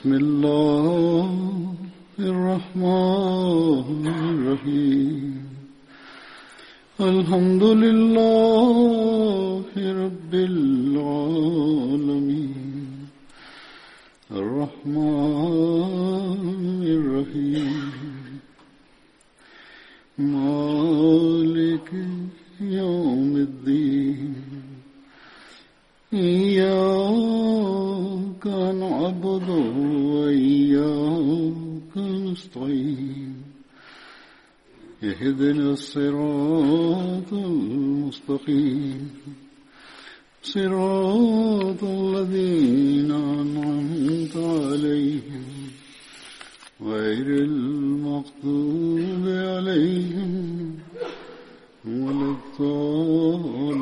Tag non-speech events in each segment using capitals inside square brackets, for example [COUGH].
بسم الله صراط المستقيم. صراط الذين أنعمت عليهم غير المغضوب عليهم ولا الضالين.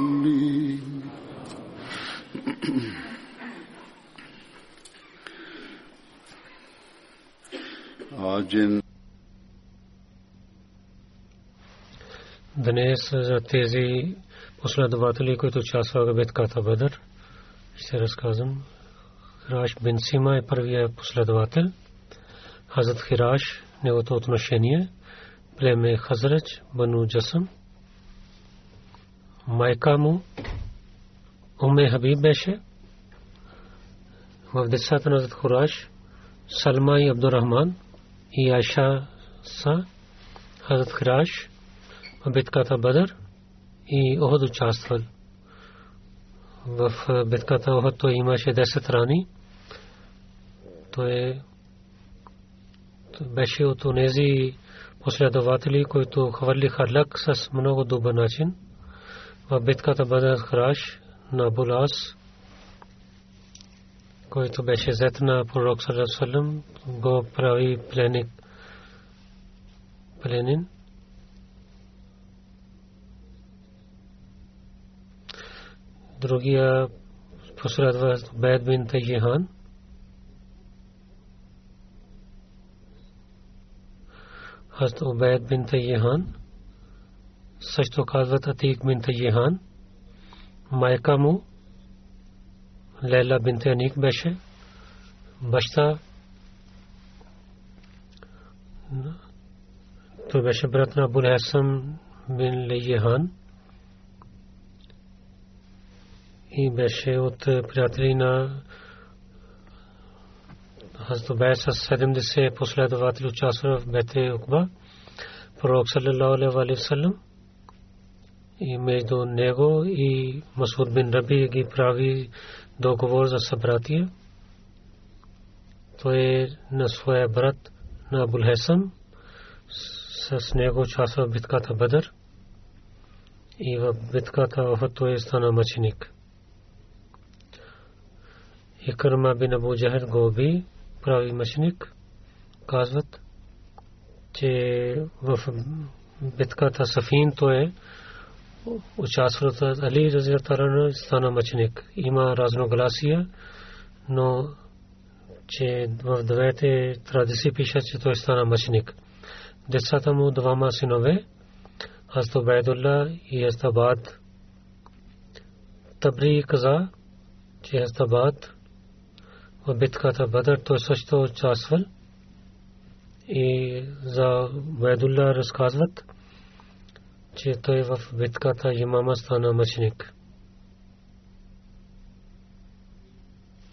[CLEARS THROAT] عجن Днес за тези последователи, които участваха в битката Бадър, ще разказвам. Хираш бин Сима е първия последовател. Хазрат Хираш, неговото отношение, племе Хазрач, Бану Джасъм. Майка му, Уме Хабиб беше. В децата на Хазрат Хираш, Салма и Абдурахман и Айша са Хазрат Хираш, в битката Бадър и Охот участвал. В битката Охот той имаше 10 рани. Той беше от тези последователи, които хвърлиха лък с много добър начин. В битката Бадър Храш на Булас, който беше зет на пророк Салам, го прави пленник. Пленин. Другия последва Бед бин Тайхан. Хазрат Убайд бин Тайхан. Също казват Атик бин Тайхан. Майка му Лейла бин Таник беше. Баща той беше брат на Абул Хасан бин Лейхан. И беше от приятели на Хазрат с 70 последователи участва в Бете Укба. Пророк саллалаху алейхи вассалам и между него и Масуд бин Раби ги прави договор за събратие. Той е на своя брат на Абул Хасан. С него участва в битката Бадър и в битката Охот той стана мъченик. Икрама бин Абу Джахал го би прави мъченик. Казват, че в битката Сафин то е участвал Али Разиятарана стана мъченик. Има разногласия, но че в двете традиции пише, че той стана мъченик. Децата му двама синове, Хазрат Байдулла и Астабад. Табри каза, че Астабад битката Бадър той също участвал и за Байдулла разказват, че той в битката имама стана мъченик.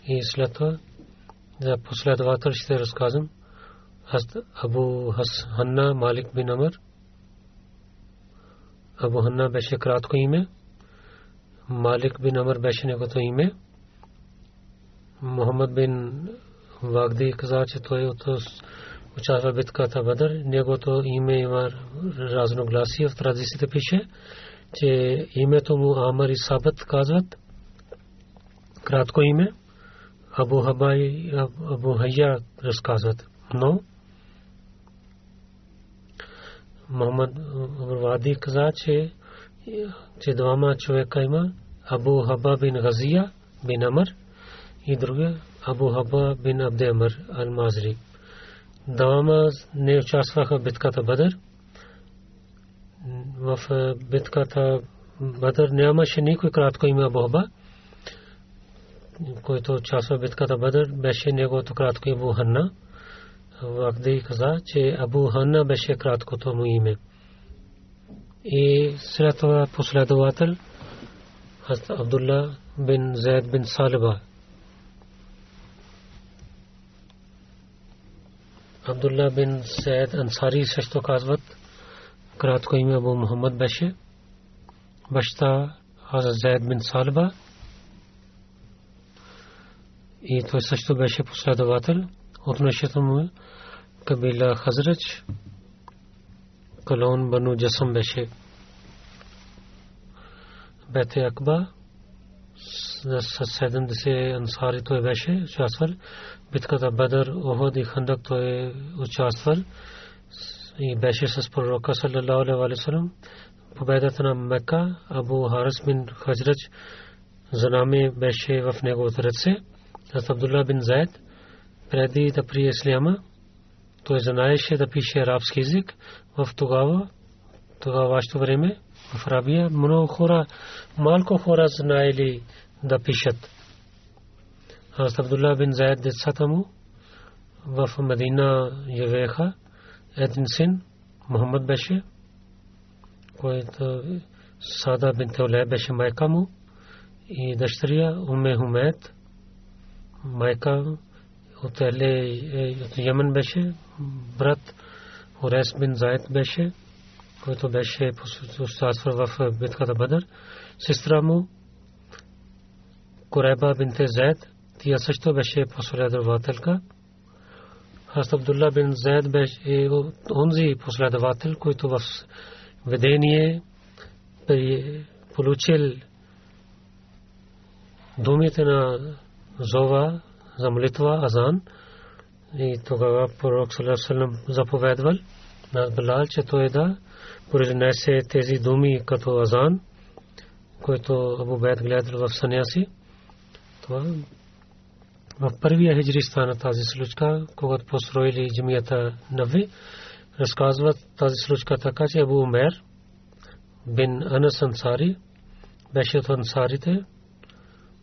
И след това за последовател ще разказвам Абу Ханна Малик бин Амр. Абу Ханна беше кратко име. Малик бин Амр беше неговото име. Мухаммад бин Вагди каза, че той от участва в битката Бадър. Негото име има разногласие. В традициите пише, че името му Амар и Сабат казват. Кратко име. Абу Хаба и Абу Хайя разказват. Но Мохаммад Вади каза, че, че двама човека има. Абу Хаба бин Газия бин Амр и другия Абу Хаба бин Абде Амр Ал-Мазри. Двама не участваха в битката Бадър. В битката Бадър нямаше никой кратко име Абу Хаба който участва в битката Бадър, беше неговото кратко Абу Ханна. Вагди каза, че Абу Ханна беше краткото му име. И след това последовател Абдулла бин Зайд бин Салиба. Абдулла бин Зайд Ансари също казват, кратко име Абу Мухаммад беше. Баща Хазрат Зайд бин Салиба и той също беше последовател. Отношението му кабила Хазрач, Калон Бану Джасам беше. Бете Акба с 70 ансари той беше участвал. Битката Бадър, Оход и Хандак той участвал и беше с пророка саллалаху алейхи вассалам. Победата на Мекка, Абу Харис бин Хазрач, за беше в неговото ръце. Хазрат Абдулла бин Заед преди да прие исляма, той знаеше да пише арабски език в тогава, тогавашното време, в Арабия, много хора, малко хора знаели да пишат. Хазрат Абдулла бин Заед децата му в Медина явеха един син, Мухаммад беше, който Сада бин Теоле беше майка му и дъщеря Уме Хумет – майка от Еле, от Йемен беше, брат Орес бин Заед беше, който беше участвал в битката Бадър. Сестра му Кореба бинте Заед, тя също беше последователка. Хаст Абдулла бин Заед беше онзи последовател, който в ведение получил думите на зова за молитва, азан. И тогава пророк Салам заповедвал на Билал, че той да произнесе тези думи като азан, който Абу Бейт гледал в съня си. Това в първия хиджри стана тази случка, когато построили джамията Нави, разказват тази случка така, че Абу Умер бин Анас Ансари беше от ансарите,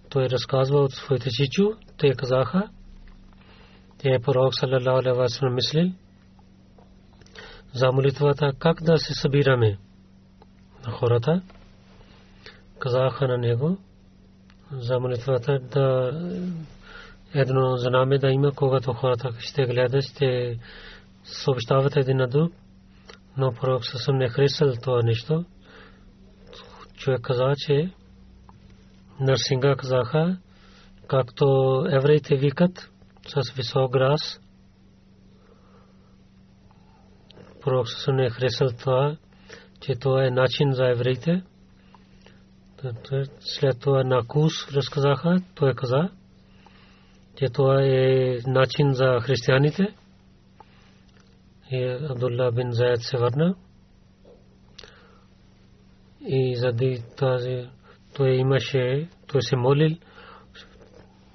той разказва от своите чичо, те казаха, те пророк саллалаху алейхи ва на хората. Казаха на него за да едно знаме да има, когато хората ще гледат, ще съобщават един на друг. Но пророк съвсем не харесал това нещо. Човек каза, че Нарсинга казаха, както евреите викат с висок глас. Пророк се не харесал това, че това е начин за евреите. След това на Кус разказаха, той каза, че това е начин за християните. И Абдулла бин Заед се върна. И заради тази той имаше, той се молил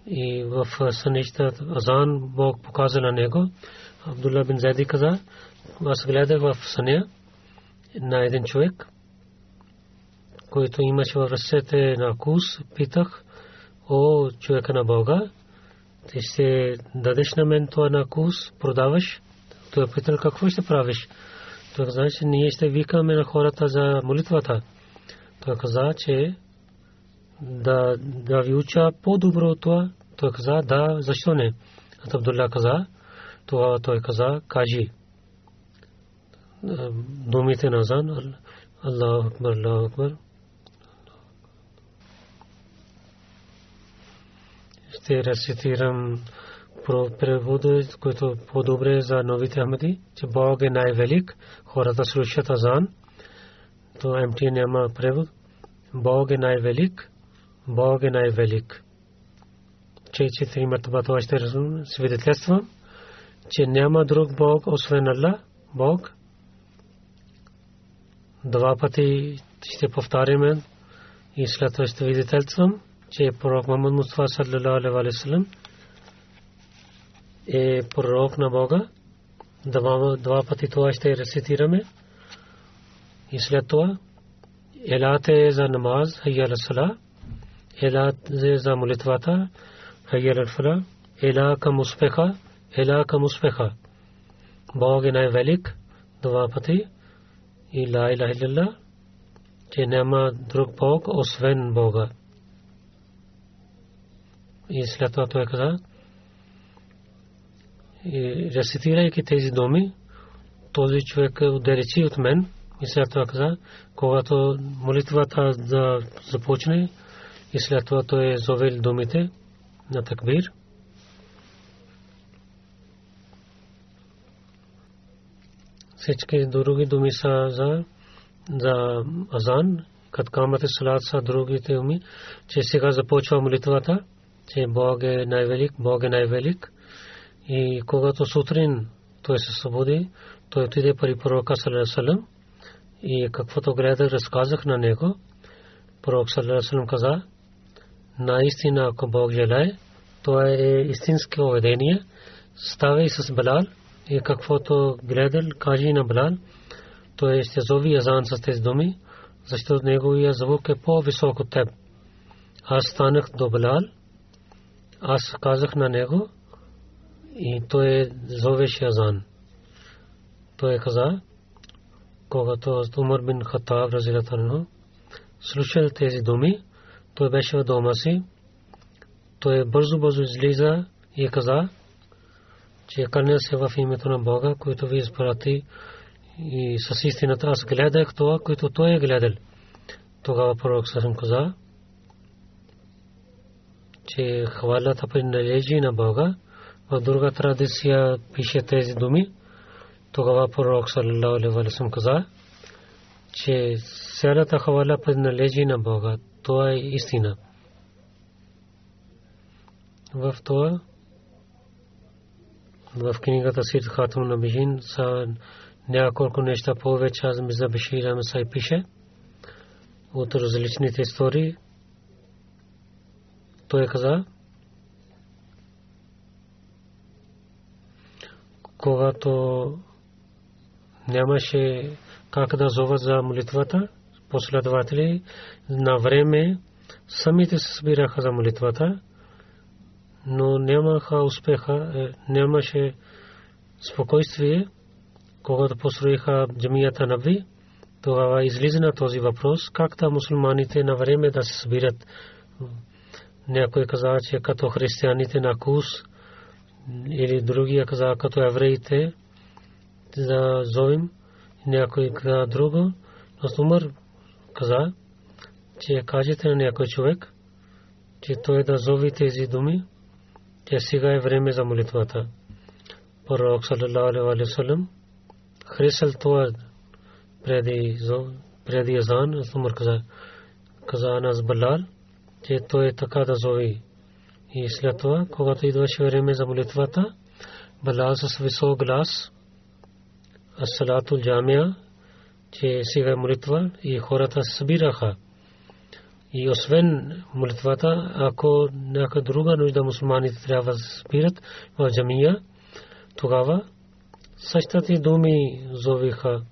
и в сънища Азан Бог показа на него. Абдулла бин Зайди каза, аз гледах в съня на един човек, който имаше в ръцете на кус, питах, о, човека на Бога, ти ще дадеш на мен това на кус, продаваш? Той питал, какво ще правиш? Той каза, че ние ще викаме на хората за молитвата. Той каза, че да, да ви уча по-добро това. Той каза, да, защо не? Ат Абдулла каза, това той каза, кажи. Думите на Азан, Аллаху Акбар, Аллаху Акбар. Ще рецитирам превода, който по-добре за новите Ахмади, че Бог е най-велик, хората слушат азан, то МТ няма превод. Бог е най-велик, Бог е най-велик. Че четири мъртва това ще свидетелствам, че няма друг Бог, освен Аллах, Бог. Два пъти ще повтаряме и след това ще свидетелствам, че пророк Мухаммад Мустафа саллалаху алейхи ва саллям е пророк на Бога. Два, два пъти това ще рецитираме. И след това елате за намаз, хайя сала, елате за молитвата, хайя фала, ела към успеха, ела към успеха. Бог е най-велик, два пъти, и ла иляха илlallah, че няма друг Бог, освен Бога. И след това той каза, рецитирайки тези думи, този човек отдалечи от мен. И след това каза, когато молитвата да започне и след това той е зовел думите на такбир. Всички други думи са за, за азан, като камате салат са другите думи, че сега започва молитвата, че Бог е най-велик, Бог е най-велик. И когато сутрин той се събуди, той отиде при пророка Салерасалам и каквото гледах, разказах на него. Пророк Салерасалам каза, наистина, ако Бог желае, това е истинско поведение. Ставай с Балал и каквото гледал, кажи на Балал, той ще зови азан с тези думи, защото неговия звук е по-висок от теб. Аз станах до Балал, аз казах на него, и той зовеше азан. Той каза, когато Умар бин Хаттаб разилатарно слушал тези думи, той беше в дома си. Той бързо бързо излиза и каза, че кърня се в името на Бога, който ви изпрати и с истината аз гледах това, което той е гледал. Тогава пророк Сарам каза, че хвалата принадлежи на Бога, в друга традиция пише тези думи. Тогава пророк саллалаху алейхи ва саллям каза, че цялата хвала принадлежи на Бога. Това е истина. В това в книгата Сид Хатун на Бижин са няколко неща повече аз ми за Бешир Амсай пише от различните истории. Той каза, когато нямаше как да зоват за молитвата, последователи на време самите се събираха за молитвата, но нямаха успеха, е, нямаше спокойствие, когато построиха джамията на Ви, тогава излиза на този въпрос, как да мусулманите на време да се събират. Някой каза, че като християните на кус, или другия каза като евреите за зовим, някой каза друго, но Умар каза, че кажете на някой човек, че той да зови тези думи, че сега е време за молитвата. Пророк саллалаху алейхи хрисал това преди преди азан, Умар каза, каза на Балал, че той така да зови и след това, когато идваше време за молитвата, Балал с висок глас, Асалатул Джамия, че сега молитва и хората се събираха. И освен молитвата, ако някаква друга нужда мусулманите трябва да се спират в джамия, тогава същите думи зовиха.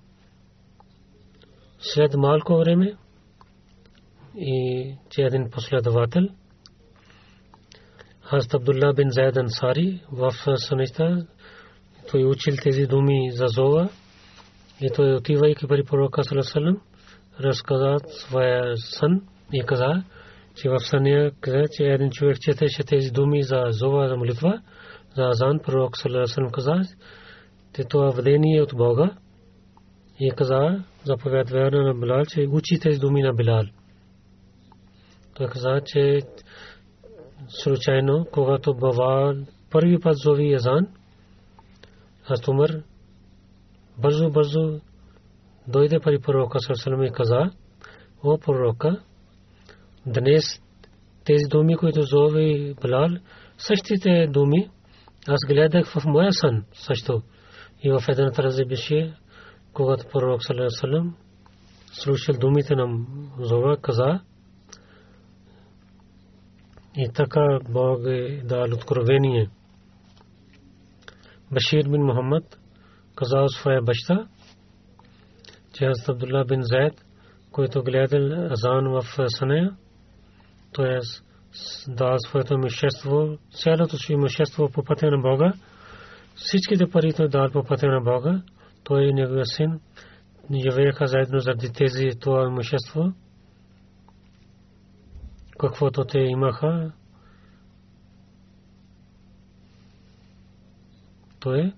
След малко време и че един последовател – Хазрат Абдулла бин Заид Ансари в сънища той учил тези думи за зова и той отивайки при пророка Салесалем разказа своя сън и каза, че в съня каза, че един човек четеше тези думи за зова за молитва, за азан пророк Салесалем каза, че това видение от Бога и каза, заповядва на Билал, че учи тези думи на Билал. Той каза, че случайно, когато бава първи път зови Язан, аз Умар бързо, бързо дойде при пророка Сърсалам и каза, о пророка, днес тези думи, които зови Билал, същите думи, аз гледах в моя сън също. И в една рази беше, когато пророк Салам слушал думите на зова, каза, и така Бог дал откровение. Башир бин Мухаммад казал своя баща, че Хазрат Абдулла бин Зайд, който гледал азан в съня, т.е. дал своето имущество, цялото си имущество по пътя на Бога, всичките пари той дал по пътя на Бога, той и неговия син живееха заедно заради тези това имущество, каквото те имаха. Той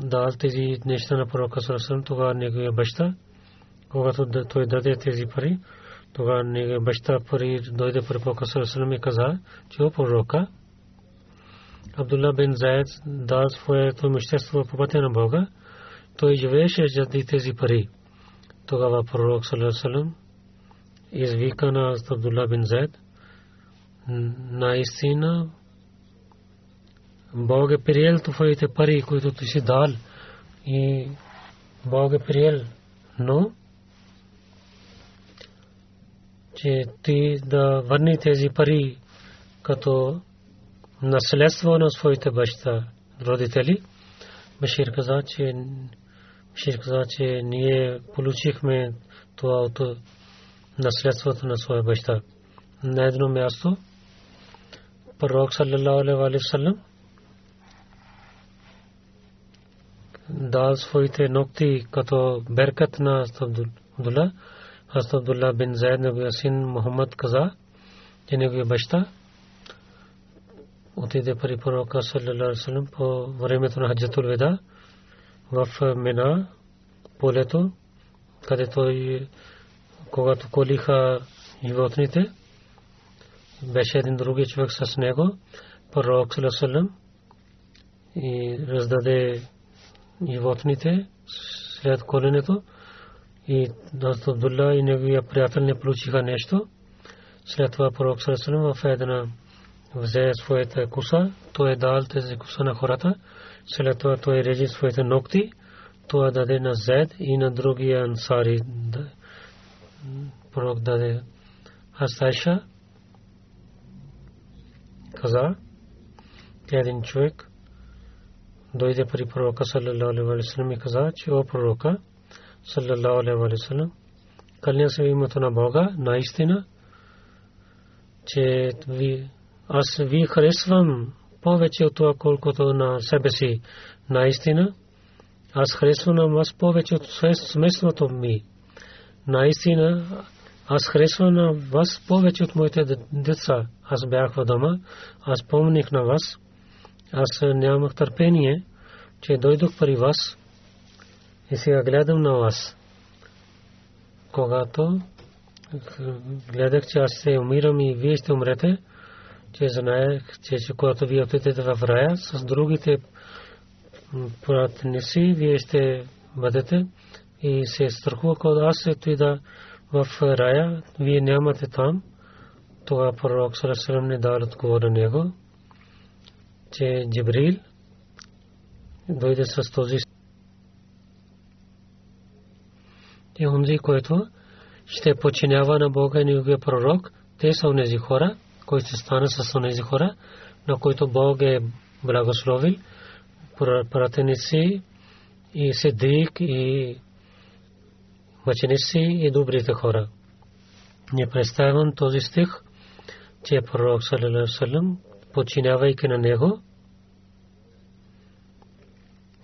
дал тези неща на пророка Сарасалам, тогава неговия баща, когато той даде тези пари, тогава неговия баща пари дойде при пророка Сарасалам и каза, че о пророка, Абдулла бин Заед дал своето имущество по пътя на Бога, той живееше заради тези пари. Тогава пророк Салам извика на Абдулла бин Заед, наистина Бог е приел твоите пари, които ти си дал и Бог е приел, но че ти да върни тези пари като наследство на своите баща, родители. Башир каза, че каза, че ние получихме това от наследството на своя баща. На едно място пророк саллалаху алейхи ва саллям дал своите ногти като беркат на Абдулла. Хазрат Абдулла бин Зайд неговия син Мухаммад каза, че неговия баща отиде при пророка саллалаху по времето на хаджатул веда в Мина полето, където когато колиха животните, беше един други човек с него, пророк саллалаху и раздаде животните след коленето и Хазрат Абдулла и неговия приятел не получиха нещо. След това пророк Сарасалам в една взе своята куса, той е дал тези куса на хората. След това той режи своите ногти, това даде на Зед и на другия ансари. Пророк даде Хастайша. Каза, един човек дойде при пророка саллалаху алейхи ва саллям и каза, че о пророка саллалаху алейхи ва саллям, кълня се името на Бога, наистина, че ви, аз ви харесвам повече от това, колкото на себе си. Наистина, аз харесвам вас повече от семейството ми. Наистина, аз харесвам на вас повече от моите деца. Аз бях в дома, аз помних на вас. Аз нямах търпение, че дойдох при вас и сега гледам на вас. Когато гледах, че аз се умирам и вие ще умрете, че знаех, че, че когато вие отидете в рая с другите пратници, вие ще бъдете и се страхува, когато аз се отида в рая, вие нямате там. Това пророк Сарасалам не дал отговор на него че Джибрил дойде с този и онзи, който ще починява на Бога и неговия пророк, те са онези хора, които ще станат с онези хора, на които Бог е благословил, пратеници и седик и мъченици и добрите хора. Не представям този стих, че пророк саллалаху подчинявайки на него,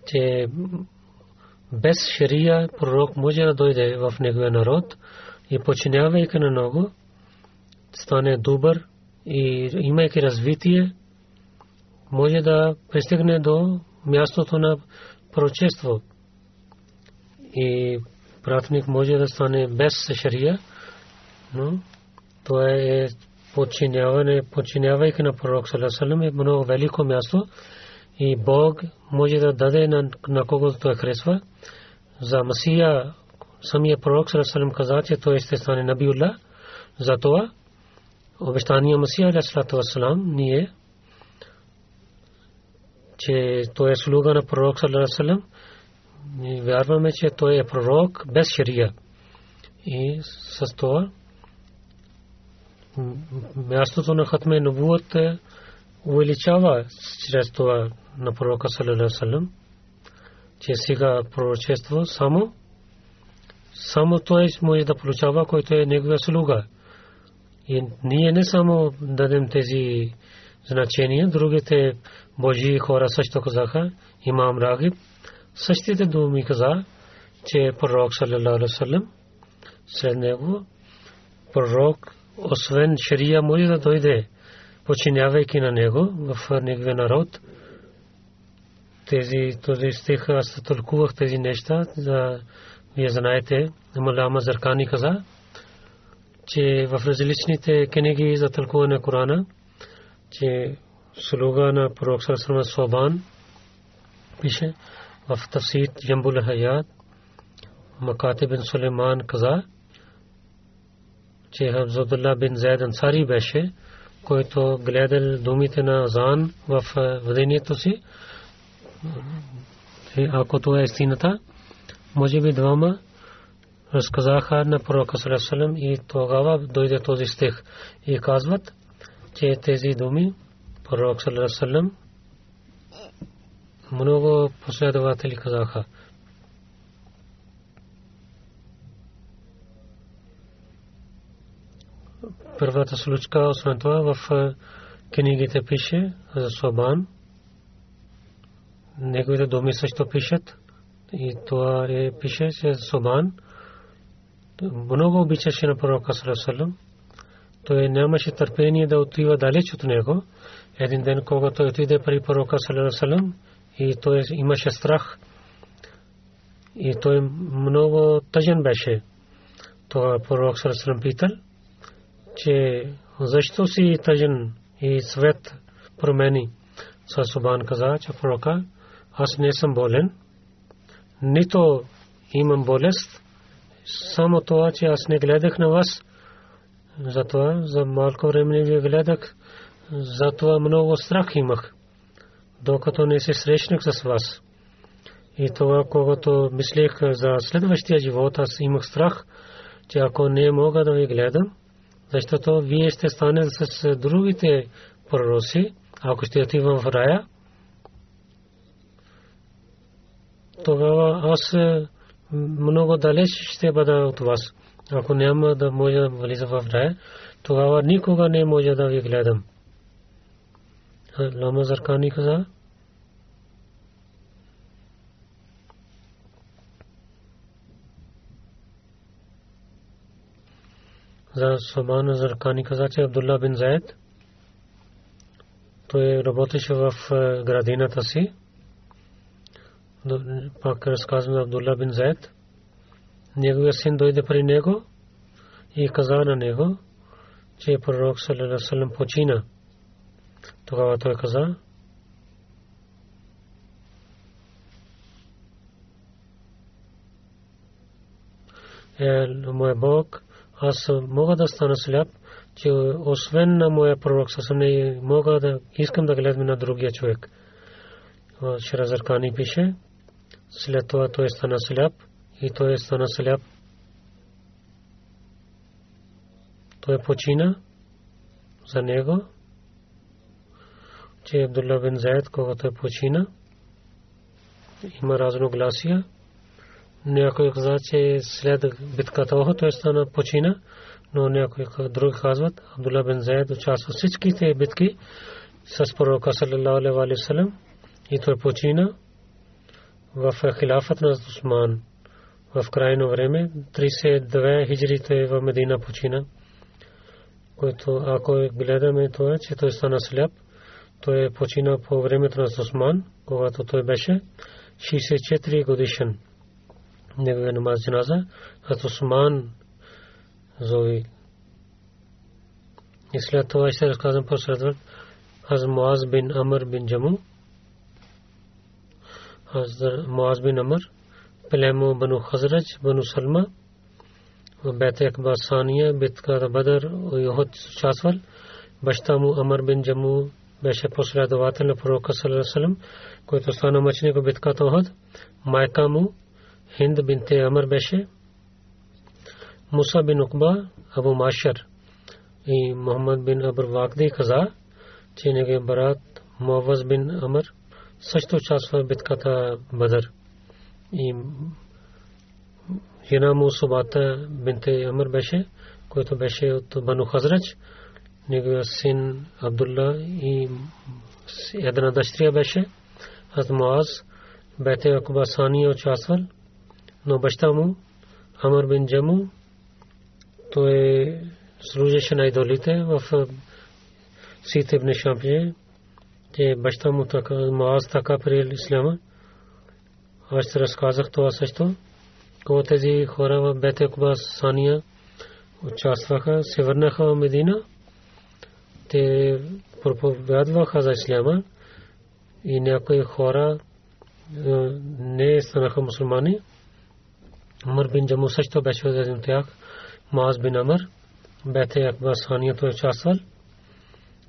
че без шария пророк може да дойде в неговия народ и подчинявайки на него, стане добър и имайки развитие, може да пристигне до мястото на пророчество. И пратник може да стане без шария, но това е подчиняване, подчинявайки на пророк Салесалем е много велико място и Бог може да даде на, на когото той харесва. За Масия самия пророк Салесалем каза, че той ще стане Набиулла. Затова обещания Масия Вассалам ние че той е слуга на пророк Салесалем вярваме, че той е пророк без шария. И с това мястото на хатме нубуът увеличава чрез това на пророка салалалаху че сега пророчество само само той може да получава, който е негова слуга. И ние не само дадем тези значения, другите Божии хора също казаха, имам Рагиб, същите думи каза, че пророк салалалаху след него пророк освен шария може да дойде, починявайки на него в неговия народ. Тези, този стих аз тълкувах тези неща, за вие знаете, Маляма Заркани каза, че в различните книги за тълкуване на Корана, че слуга на пророк Сарасрама Собан пише в Тафсид Ямбул Хаят, Макате бин Сулейман каза, че Абдулла бин Зайд Ансари беше, който гледал думите на Азан в въдението си. Ако това е истината, може би двама разказаха на пророка Салесалем и тогава дойде този стих и казват, че тези думи пророк Салесалем много последователи казаха. първата случка, освен това в е, книгите пише за Собан. Неговите думи също пишат. И това е пише, че Собан много обичаше на пророка Салесалем. Той нямаше търпение да отива далеч от него. Един ден, когато отиде при пророка Салесалем, и той имаше страх. И той много тъжен беше. Това пророк Салесалем питал че защо си тъжен и свет промени. Сасубан каза, че пророка, аз не съм болен, нито имам болест, само това, че аз не гледах на вас. Затова за малко време ви гледах, затова много страх имах, докато не се срещнах с вас. И това, когато мислех за следващия живот, аз имах страх, че ако не мога да ви гледам, защото вие ще стане с другите пророци, ако ще отивам в рая, тогава аз много далеч ще бъда от вас. Ако няма да може да влиза в рая, тогава никога не може да ви гледам. Лама Заркани каза, за Собан Заркани каза, че Абдулла бин Заед той работеше в градината си. Пак разказвам Абдулла бин Заед. Неговия син дойде при него и каза на него, че пророк саллалаху почина. Тогава той каза, е, мой Бог, аз мога да стана сляп, че освен на моя пророк, съвсем не мога да искам да гледам на другия човек. Ширазаркани пише, след това той стана сляп и той стана сляп. Той почина за него, че Абдулла бин Заед, когато почина, има разногласия някой каза, че след битката Охот той стана почина, но някой други казват, Абдулла бен Заед участва всичките битки с пророка саллалаху алейхи ва саллям и той почина в хилафът на Усман в крайно време 32 хиджри той в Медина почина който ако гледаме това, че той стана сляп, той е почина по времето на Усман, когато той беше 64 годишен неговия намаз джаназа, хат Усман Зои И след това ще разказвам последват Хаз Муаз бин Амр бин Джаму. Хаз Муаз бин Амр. Племо Бану Хазрач, Бану Салма. В Бет Акба Сания, битката Бадър, Йохот участвал. Баща му Амр бин Джаму беше последовател на пророка Салам, който стана мъченик в битката Охот. Майка му Хинд бинте Амр беше. Муса бин Укба, Абу Машар и Мухаммад бин Абр Вакди каза, че неговия брат Муаваз бин Амр също участва в битката Бадър. И жена му Субата бинте Амр беше, който беше от Бану Хазрач. Неговия син Абдулла и една дъщеря беше. Аз Муаз бете Акуба Сани участвал, но баща му Амр бин Джаму той служеше на идолите в Сит ибн Шампие, че баща му така, Муаз така приел исляма. Аз ще разказах това също. Когато тези хора в Бете Куба Сания участваха, се върнаха в Медина, те проповядваха за исляма и някои хора не станаха мусулмани. Умар бин Джаму също беше един от тях. Муаз бин Амр бете Акбар Сания той участвал.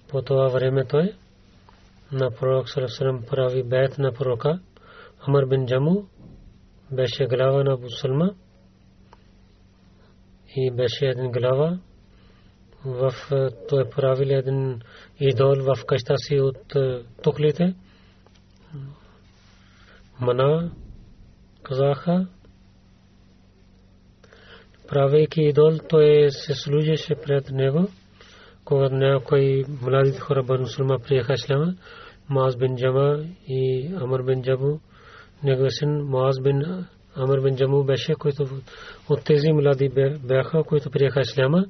По това време той на пророк Салам прави бет на пророка. Амр бин Джаму беше глава на Бусалма и беше един глава в той правил един идол в къща си от тухлите. Мана казаха правейки идол, той се служеше пред него, когато някои младите хора бърн мусулма приеха исляма, Мааз бин Джама и Амр бин Джабу, неговия син Мааз бин Амр бин Джаму беше, който от тези млади бяха, които приеха исляма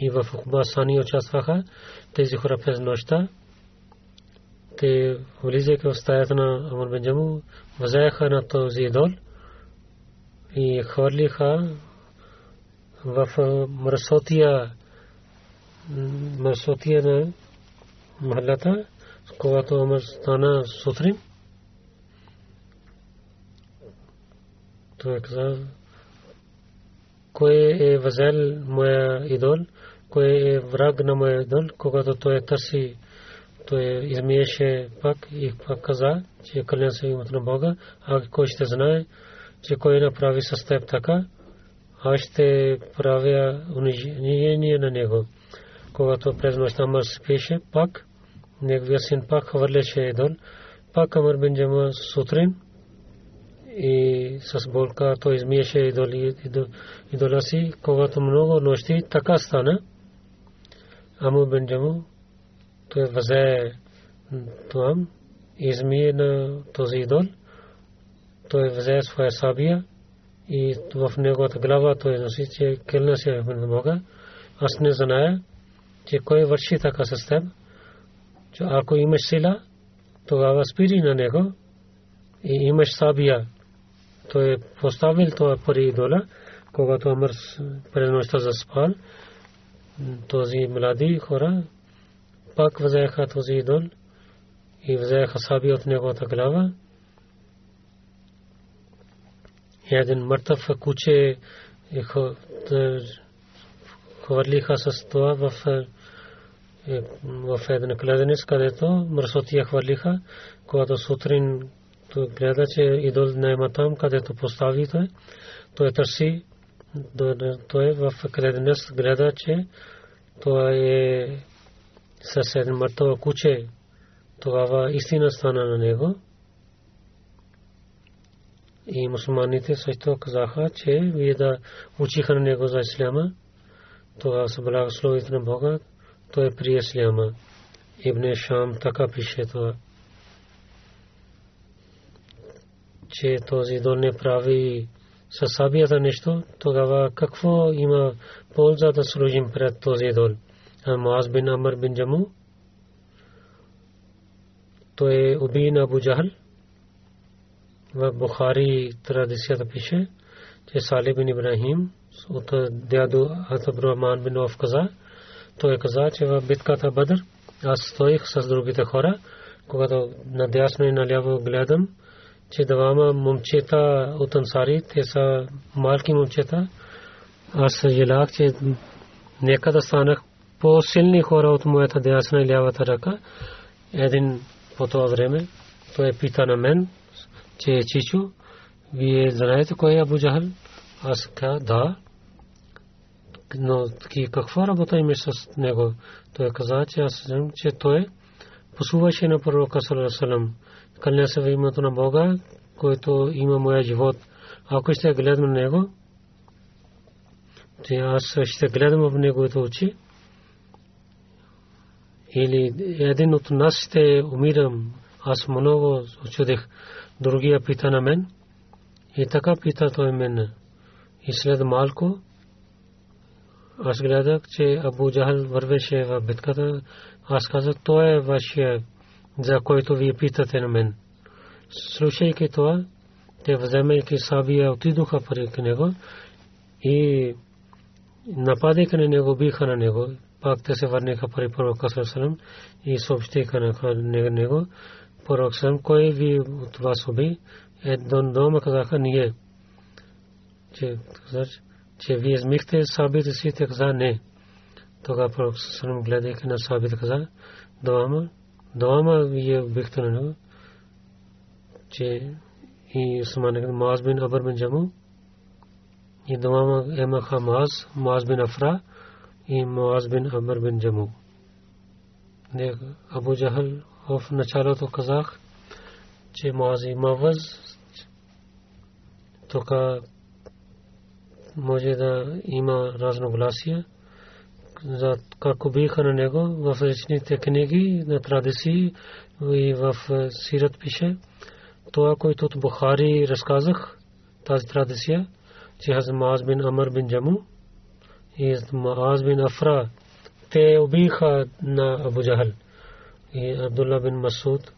и в Ухба Сани участваха тези хора през нощта. Те влизайки в стаята на Амр бин Джаму, възяха на този идол и хвърлиха в мръсотия мръсотия на махалата, когато Омар стана сутрин. Той каза, кой е възел моя идол, кой е враг на моя идол, когато той търси, той измиеше пак и пак каза, че кълня се името на Бога, а кой ще знае, че кой направи с теб така, аз ще правя унижение на него. Когато през нощта Амар спеше, пак неговия син пак хвърляше идол, пак Амар бен сутрин и с болка той измиеше идола си, когато много нощи така стана. Аму бен Джаму той възе там, измие на този идол, той взе своя сабия и в неговата глава той носи, че келна се на Бога. Аз не зная, че кой върши така с теб. Че ако имаш сила, тогава спири на него и имаш сабия. Той е поставил това пари идола, когато Амър през нощта заспал. Този млади хора пак взеха този идол и взеха саби от неговата глава един мъртъв куче хвърлиха с това в в една кладенец, където мърсотия хвърлиха, когато сутрин гледа, че идол не има там, където постави той. Той търси, той в кладенец гледа, че това е с един мъртъв куче. Тогава истина стана на него. И мусулманите също казаха, че вие да учиха на него за исляма. Това са благословите на Бога. Той е при исляма. Ибн Шам така пише това. Че този дон не прави със сабията нещо, тогава какво има полза да служим пред този дол? А Муаз бин Амр бин Джаму, той е убий на Абу Джахал, в Бухари традицията пише, че Салih бин Ибрахим от дядо Абдурахман бин Оф каза, той каза, че в битката Бадър аз стоих с другите хора, когато надясно и наляво гледам, че двама момчета от Ансари, те са малки момчета. Аз желах, че нека да станах по-силни хора от моята дясна и лявата ръка. Един по това време, той пита на мен, че е Чичо, вие знаете кой е Абу Джахал? Аз казах, да. Но каква работа имаш с него? Той каза, че аз знам, че той послуваше на пророка Салам. Кълня се в името на Бога, който има моя живот. Ако ще гледам на него, че аз ще гледам в неговите очи, или един от нас ще умирам. Аз много очудих. Другия пита на мен. И така пита той мен. И след малко аз гледах, че Абу Джахал вървеше в битката. Аз казах, той е вашия, за който вие питате на мен. Слушайки това, те вземайки Сабия отидоха при него и нападайки на него, биха на него. Пак те се върнаха при пророка Сърсалам и съобщиха на него. Пророк Сърсалам, кой ви от вас уби? Едно дома казаха ние. Че, че вие измихте сабите си, те каза не. Тогава пророк Сърсалам гледайки на сабите каза, двама, двама вие убихте на него. Че и Усман Муаз бин Абър бин Джаму и двама емаха Муаз, Муаз бин Афра и Муаз бин Амр бин Джаму. Абу Джахал в началото казах, че Муаз и Маваз тук може да има разногласия за как убиха на него в различните книги на традиции и в Сират пише това, което от Бухари разказах, тази традиция, че Хазм Мааз бин Амр бин Джаму и Мааз бин Афра, те убиха на Абу Джахал. И Абдулла бин Масуд,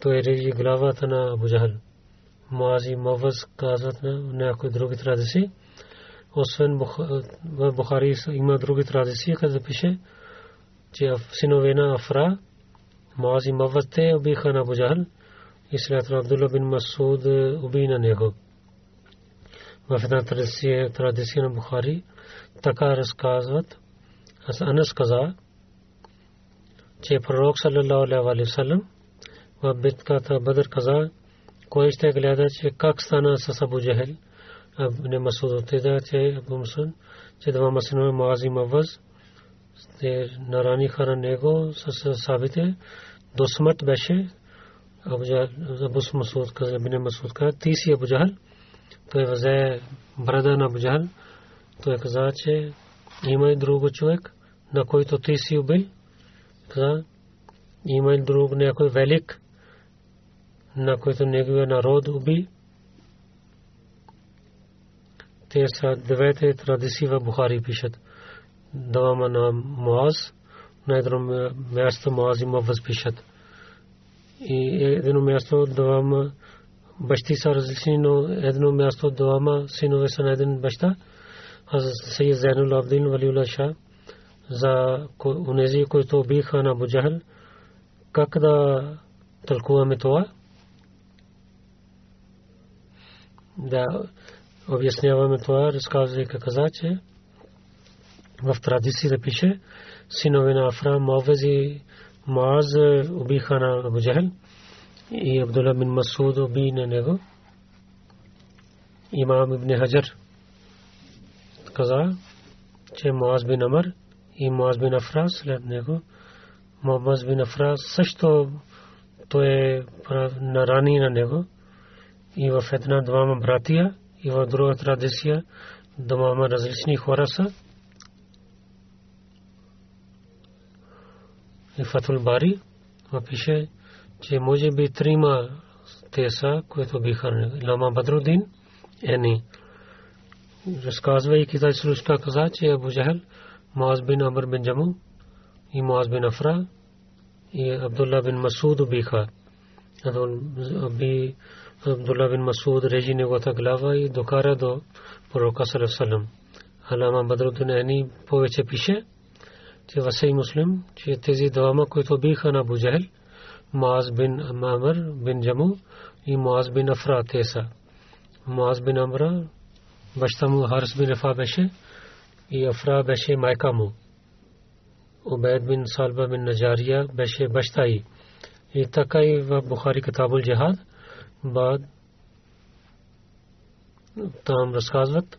той режи главата на Абу Джахал. Мааз и Маваз казват на някои други традиции. Освен в Бухари има други традиции, къде пише, че в синове на Афра, Мааз и Маваз те убиха на Абу Джахал и след това Абдулла бин Масуд уби на него. В една традиция, традиция на Бухари така разказват. Аз Анас каза, че пророк саллалаху алейхи васалам в битката Бадр каза, кой ще гледа, че как стана с Абу Джахел. Абне Масуд отида, че Абу Масуд, че двама синове Муази Маваз, те нараниха на него с сабите. До смърт беше Абу Масуд каза, Ибн Масуд каза, ти си Абу Джахал. Той взе брада на Абу Джахал. Той каза, че има и друг човек, на който ти си убил. Каза, има и друг някой велик, на който неговия народ уби. Те са двете традиции в Бухари пишат. Двама на Муаз, на едно място Муаз има възпишат и едно място двама бащи са различни, но едно място двама синове са на един баща. Аз Сайид Зайнул Абдин Валиула Ша за унези, които убиха на Буджахал. Как да тълкуваме това? Да обясняваме това, разказвайки каза, че в традициите пише синове на Афра, Мовези, Мааз убиха на Абу Джахал и Абдулла бин Масуд уби на него. Имам Ибн Хаджар каза, че Мааз бин Амар и Мааз бин Афра след него. Мааз бин Афра също той е нарани на него и в една двама братия и в друга традиция двама различни хора са и Фатул Бари пише, че може би трима те са, които биха Лама Бадрудин, ени. Разказвайки тази случка каза, че Абу Джахал, Муаз бин Амр бин Джаму и Муаз бин Афра и Абдулла бин Масуд убиха. Абдулла бин Масуд режи неговата глава и докара до пророка Салам. Алама Бадрудин ени повече пише, че Васей Муслим, че тези двама, които биха на Буджахел, Муаз бин Амр бин Джаму и Муаз бин Афра те са. Муаз бин Амра, баща му Харс бин Афа беше и Афра беше майка му. Убайд бин Салба бин Наджария беше баща й. И така и в Бухари Китабул Джихад, бад там разказват,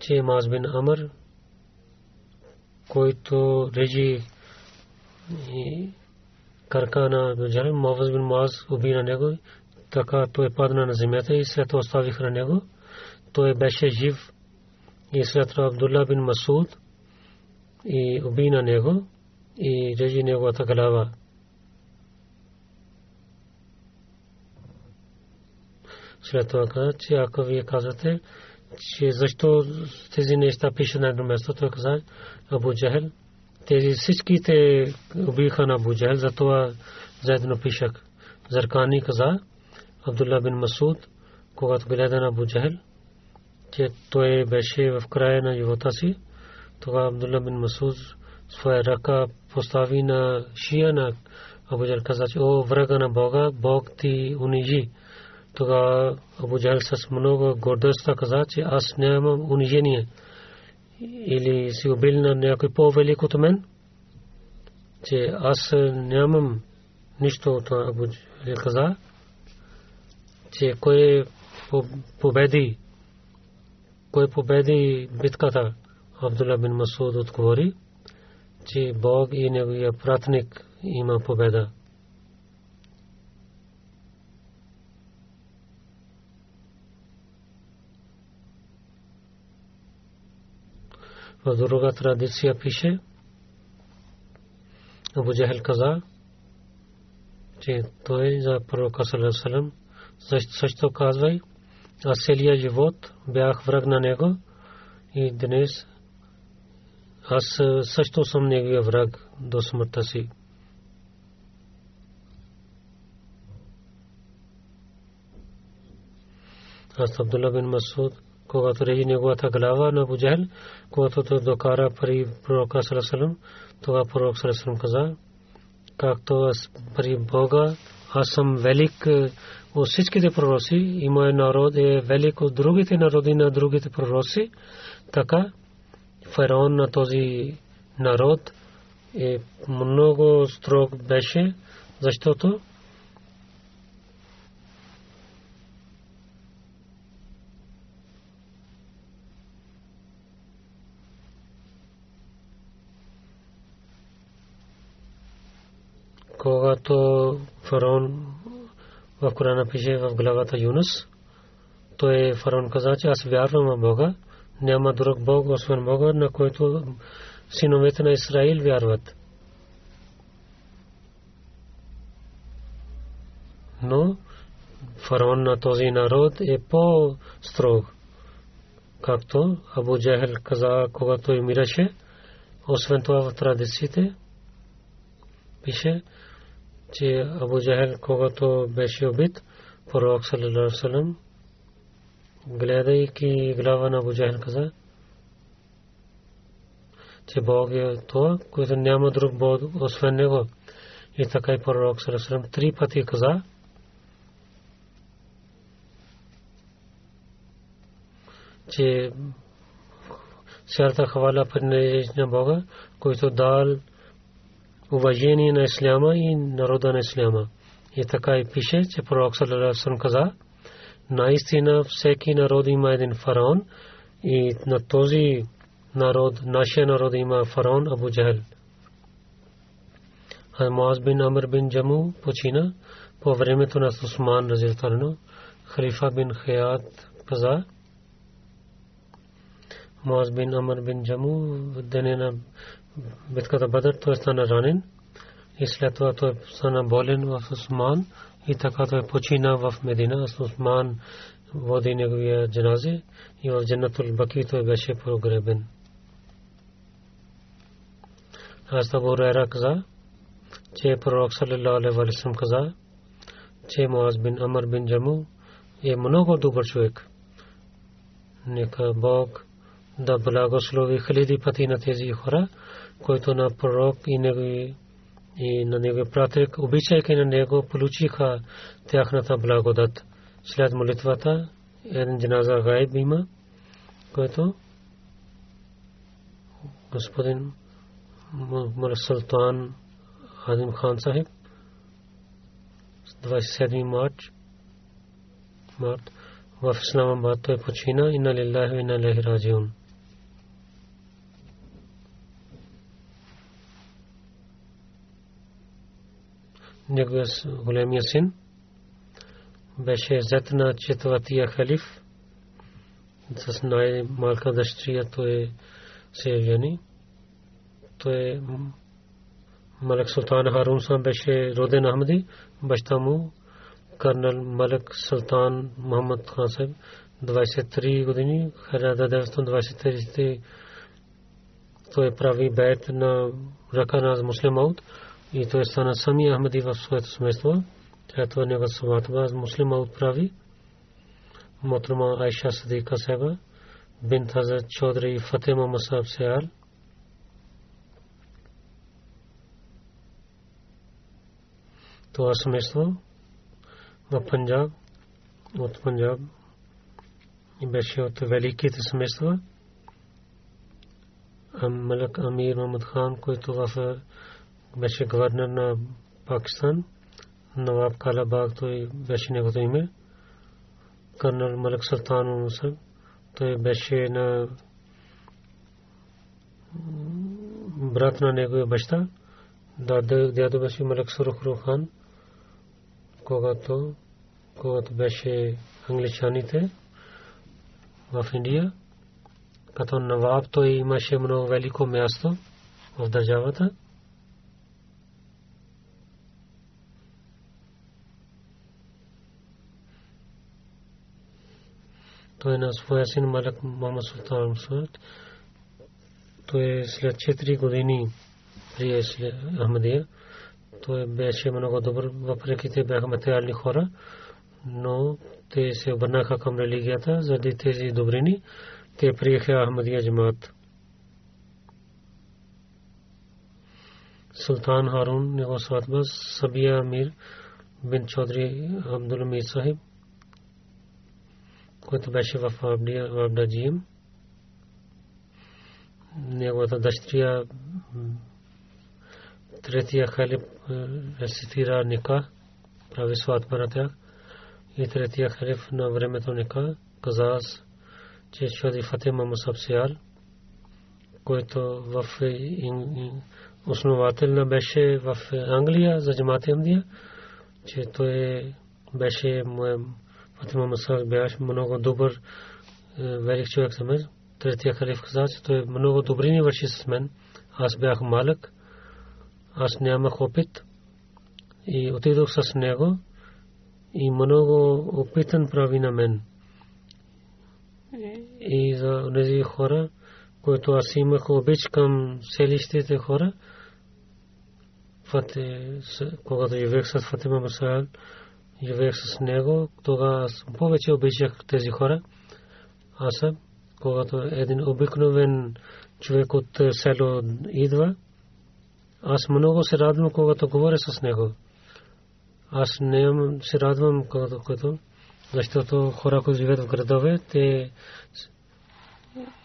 че Маз бин Амр, който режи каркана на Джалем, Маваз бин Маз уби на него, така той падна на земята и след това оставиха на него. Той беше жив и след това Абдулла бин Масуд и уби на него и режи неговата глава. След това каза, че ако вие казвате, че защо тези неща пише на едно место, той каза Абу Джахел. Тези всичките убиха на Абу Джахел, затова заедно пишах. Заркани каза, Абдулла бин Масуд, когато гледа на Абу Джахел, че той беше в края на живота си, тогава Абдулла бин Масуд своя ръка постави на шия на Абу Джахел, каза, че о врага на Бога, Бог ти унижи. Тогава Абу Джахал с много гордостта каза, че аз нямам унижение. Или си убил на някой по-велик от мен, че аз нямам нищо от Абу Джахал каза, че кой победи, кой победи битката. Абдулла бин Масуд отговори, че Бог и неговия пратник има победа. В друга традиция пише, Абу Джахел каза, че той за пророка Салам също казва, аз целия живот бях враг на него и днес аз също съм неговия враг до смъртта си. Аз Абдулла бин Масуд когато режи неговата глава на Буджахел, когато той докара при пророка Салесалам, тогава пророк Салесалам каза, както при Бога, аз съм велик от всичките пророци и моят народ е велик от другите народи на другите пророци, така фараон на този народ е много строг беше, защото когато фараон в Корана пише в главата Юнус, той фараон каза, че аз вярвам в Бога, няма друг Бог, освен Бога, на който синовете на Израил вярват. Но фараон на този народ е по-строг. Както Абу Джахел каза, когато той мираше, освен това в традициите пише, че Абу Джахел, когато беше убит, пророк саллалаху гледайки глава на Абу Джахел каза, че Бог е това, който няма друг Бог освен него. И така и пророк саллалаху три пъти каза, че цялата хвала принадлежи на Бога, който дал уважение на исляма и народа на исляма. И така и пише, че пророк саллалаху каза, наистина всеки народ има един фараон и на този народ, нашия народ има фараон Абу Джахел. Муаз бин Амр бин Джаму почина по времето на Усман разилтарно. Халифа бин Хаят каза, Муаз бин Амр бин Джаму в деня на битката Бадър, той стана ранен и след това той стана болен в Осман и така той почина в Медина. С Осман води неговия джаназе и в Джаннатул Баки той беше прогребен. Аз Абу Райра каза, че пророк саллаллаху алейхи ва саллям каза, че Муаз бин Амр бин Джаму е много добър човек. Нека Бог да благослови хиляди пъти на тези хора който на пророк и негови и на негови пратек, обичайки на него, получиха тяхната благодат. След молитвата, един джиназа гайб има, който господин Мур Султан Азим Хан Сахиб 27 март март в Исламабад той почина и на лилляхи и на лехи раджиун. Неговия големия син. Беше зет на четвъртия халиф. С най-малка дъщеря той се жени. Той Малък Султан Харун Сан беше роден Ахмади, баща му Султан Мухаммад Хан Сахиб 23 години, 1923 той прави бейт на ръка на муслим аут и той стана сами Ахмади в своето семейство. След това нега сватба муслима отправи. Мотрама Айша Садика Себа, бинт Хазрат Чодри Фатима Масаб Сеял. Това семейство в Панджаб, от Панджаб и беше от великите семейства. Малък Амир Махмад Хан, който в беше гвърнер на Пакистан. Наваб Кала Баг той беше неговото име. Карнал Малак Султан Мусаб той беше на брат на неговия баща. Дядо беше Малак Сурухру хан, когато, когато беше англичаните в Индия. Като Наваб той имаше много велико място в държавата. Той на своя син Малак Мама Султан Мусулт. Той след 4 години прие Ахмадия. Той беше много добър, въпреки те бяха материални хора, но те се обърнаха към религията заради тези добрини. Те приеха Ахмадия джамаат. Султан Харун, него сватба, Сабия Амир бин Чодри Абдул Мир Сахиб, който беше в Абдаджим. Неговата дъщеря третия халиф рецитира ника, прави сватба на тях. И третия халиф на времето ника каза, че Шади Фатима Мусаб Сияр, който в основател на беше в Англия за джамат Амдия, че той беше моят Фатима Масах беше много добър велик човек за мен. Третия халиф каза, че той много добри ни върши с мен. Аз бях малък, аз нямах опит и отидох с него и много опитан прави на мен. И за тези хора, които аз имах обич към селищите хора, когато живеех с Фатима Масал, живеех с него, тогава аз повече обичах тези хора. Аз съм, когато един обикновен човек от село идва, аз много се радвам, когато говоря с него. Аз не се радвам, когато, когато защото хора, които живеят в градове, те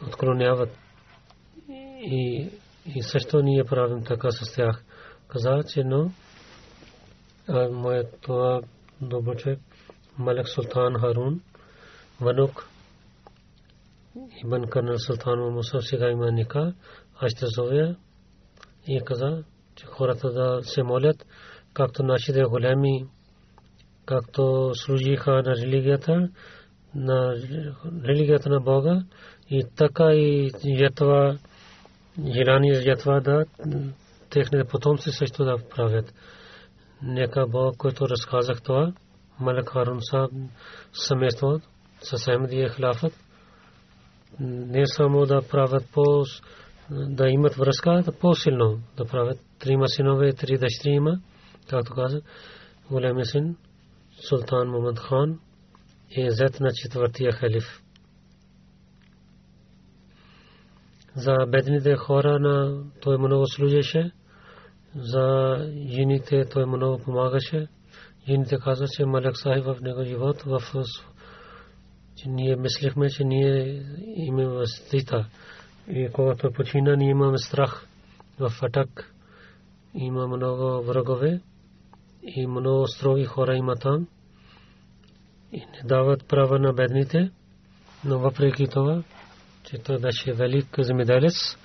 отклоняват. И, и също ние правим така с тях. Каза, че но моето човек, Малек Султан Харун, Ванук, Ибн Карнал Султан Муса сега има ника, аз ще зовя и каза, че хората да се молят, както нашите големи, както служиха на религията, на религията на Бога и така и ятва, за ятва да техните потомци също да правят нека Бог, който разказах това, Малак Харун Саб семейство с Ахмадия Хилафът, не само да правят по да имат връзка, да по-силно да правят. Трима синове, три дъщери има, както каза, големия син, Султан Мухаммад Хан, е зет на четвъртия халиф. За бедните хора на той много служеше. За жените той много помагаше. Жените казват, че Малек Сахиб в него живот, в че ние мислихме, че ние имаме възстита. И когато почина, ние имаме страх в атак. Има много врагове и много строги хора има там. И не дават права на бедните, но въпреки това, че той беше велик земеделец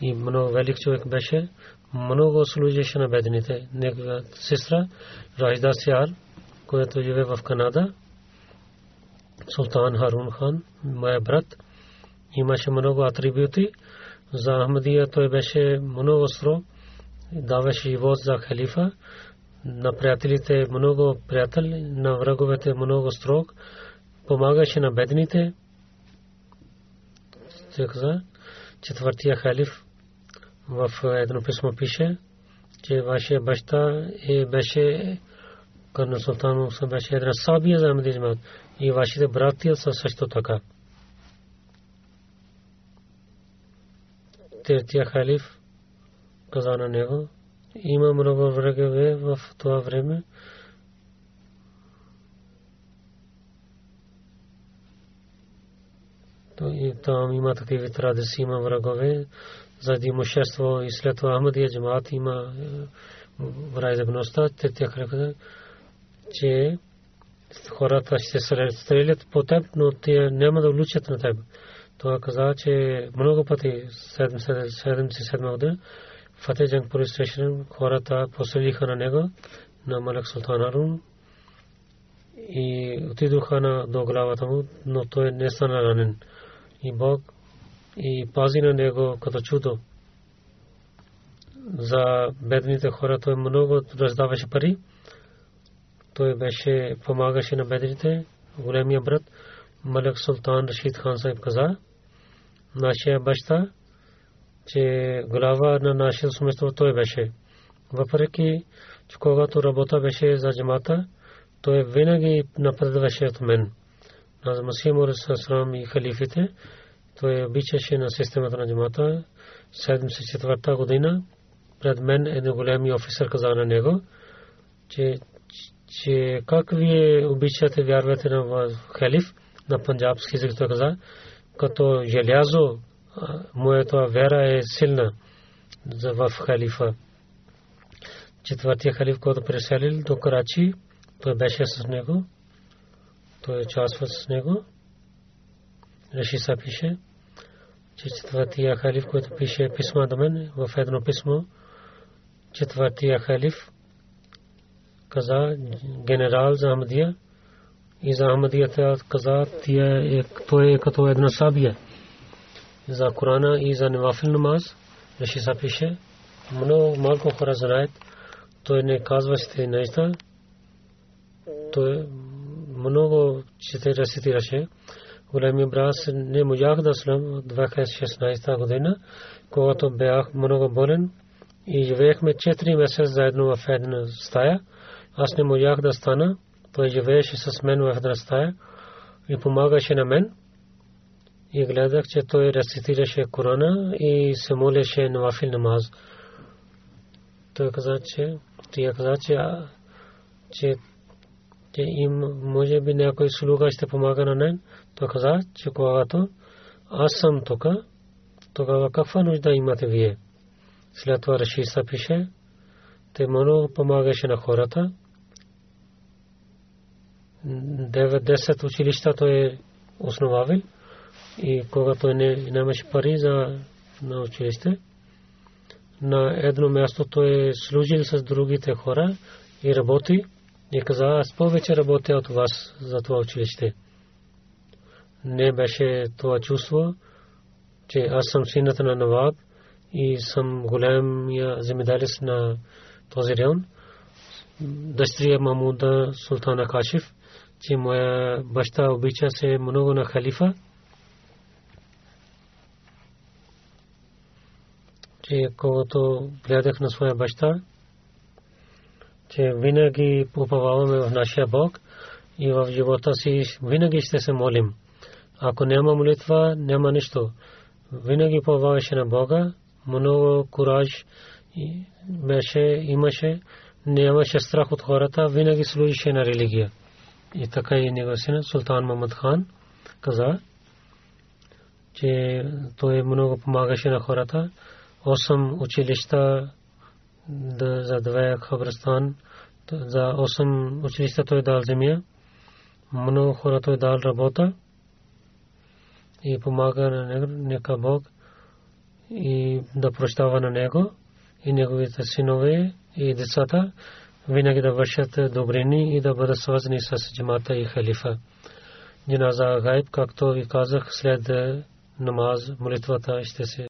и много велик човек беше, много служеше на бедните. Негова сестра Рajda Сяр, която живее в Канада, Султан Харун хан, моя брат, имаше много атрибути. За Ахмадия той беше много остро, даваше живот за халифа, на приятелите много приятел, на враговете много строг, помагаше на бедните. Четвъртия халиф в едно писмо пише, че вашия баща е беше Карна Султан беше една сабия за Ахмадия и вашите братия са също така. Третия халиф каза на него, има много врагове в това време. Там има такива традиции, има врагове заради имущество и след това Ахмадия джамаат има враждебността. Третия халиф че хората ще се стрелят по теб, но те няма да влучат на теб. Това каза, че много пъти 77 година Фатeh Джанг Police Station хората поселиха на него, на Малак Султан Арун и отидоха на до главата му, но той не стана ранен. И Бог и пази на него като чудо. За бедните хора той много раздаваше пари той беше помагаше на бедните, големия брат Малек Султан Рашид Хан Сайб каза, нашия баща, че глава на нашия семейство той беше. Въпреки, че когато работа беше за джамата, той винаги напредваше от мен. На Масих Мурсасрам и халифите, той обичаше на системата на джамата. 74-та година пред мен един големи офисър каза на него, че че как вие обичате вярвате на халиф на панджабски език той каза, като желязо моята вера е силна в халифа. Четвъртия халиф, който преселил до Карачи, той беше с него, той участва с него. Решиса пише, че четвъртия халиф, който пише писма до мен, в едно писмо, четвъртия халиф, каза генерал за Ахмадия и за Ахмадията каза е, той е като една сабия за Корана и за Невафил намаз реши са пише много малко хора знаят той не казва сте неща той много чете рецитираше големия брат не можах да слам 2016 година когато бях много болен и живеехме 4 месеца заедно в една стая аз не можах да стана. Той живееше с мен в една стая и помагаше на мен. И гледах, че той рецитираше Корана и се молеше на вафил намаз. Той каза, че тия каза, че, че, че им може би някой слуга ще помага на мен. Той каза, че когато аз съм тук, тогава каква нужда имате вие? След това Рашиса пише, те много помагаше на хората. 9-10 училища той е основавал и когато не нямаше пари за на училище, на едно място той е служил с другите хора и работи и каза, аз повече работя от вас за това училище. Не беше това чувство, че аз съм синът на Наваб и съм големия земеделец на този район. Дъщеря Мамуда Султана Кашиф че моя баща обича се много на халифа. че когато гледах на своя баща, че винаги уповаваме в нашия Бог и в живота си винаги ще се молим. Ако няма молитва, няма нищо. винаги поваваше на Бога, много кураж беше, имаше, нямаше страх от хората, винаги служише на религия. И така и него син Султан Махмад хан каза, че той много помагаше на хората. Осем училища за две Хабрастан, за осем училища той дал земя. Много хора той дал работа и помага на него, нека Бог и да прощава на него и неговите синове и децата винаги да вършат добрини и да бъдат свързани с джамата и халифа. Джиназа гайб, както ви казах, след намаз, молитвата ще се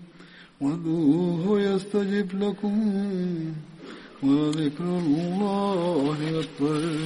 وادعوه يستجب لكم ولذكر الله أكبر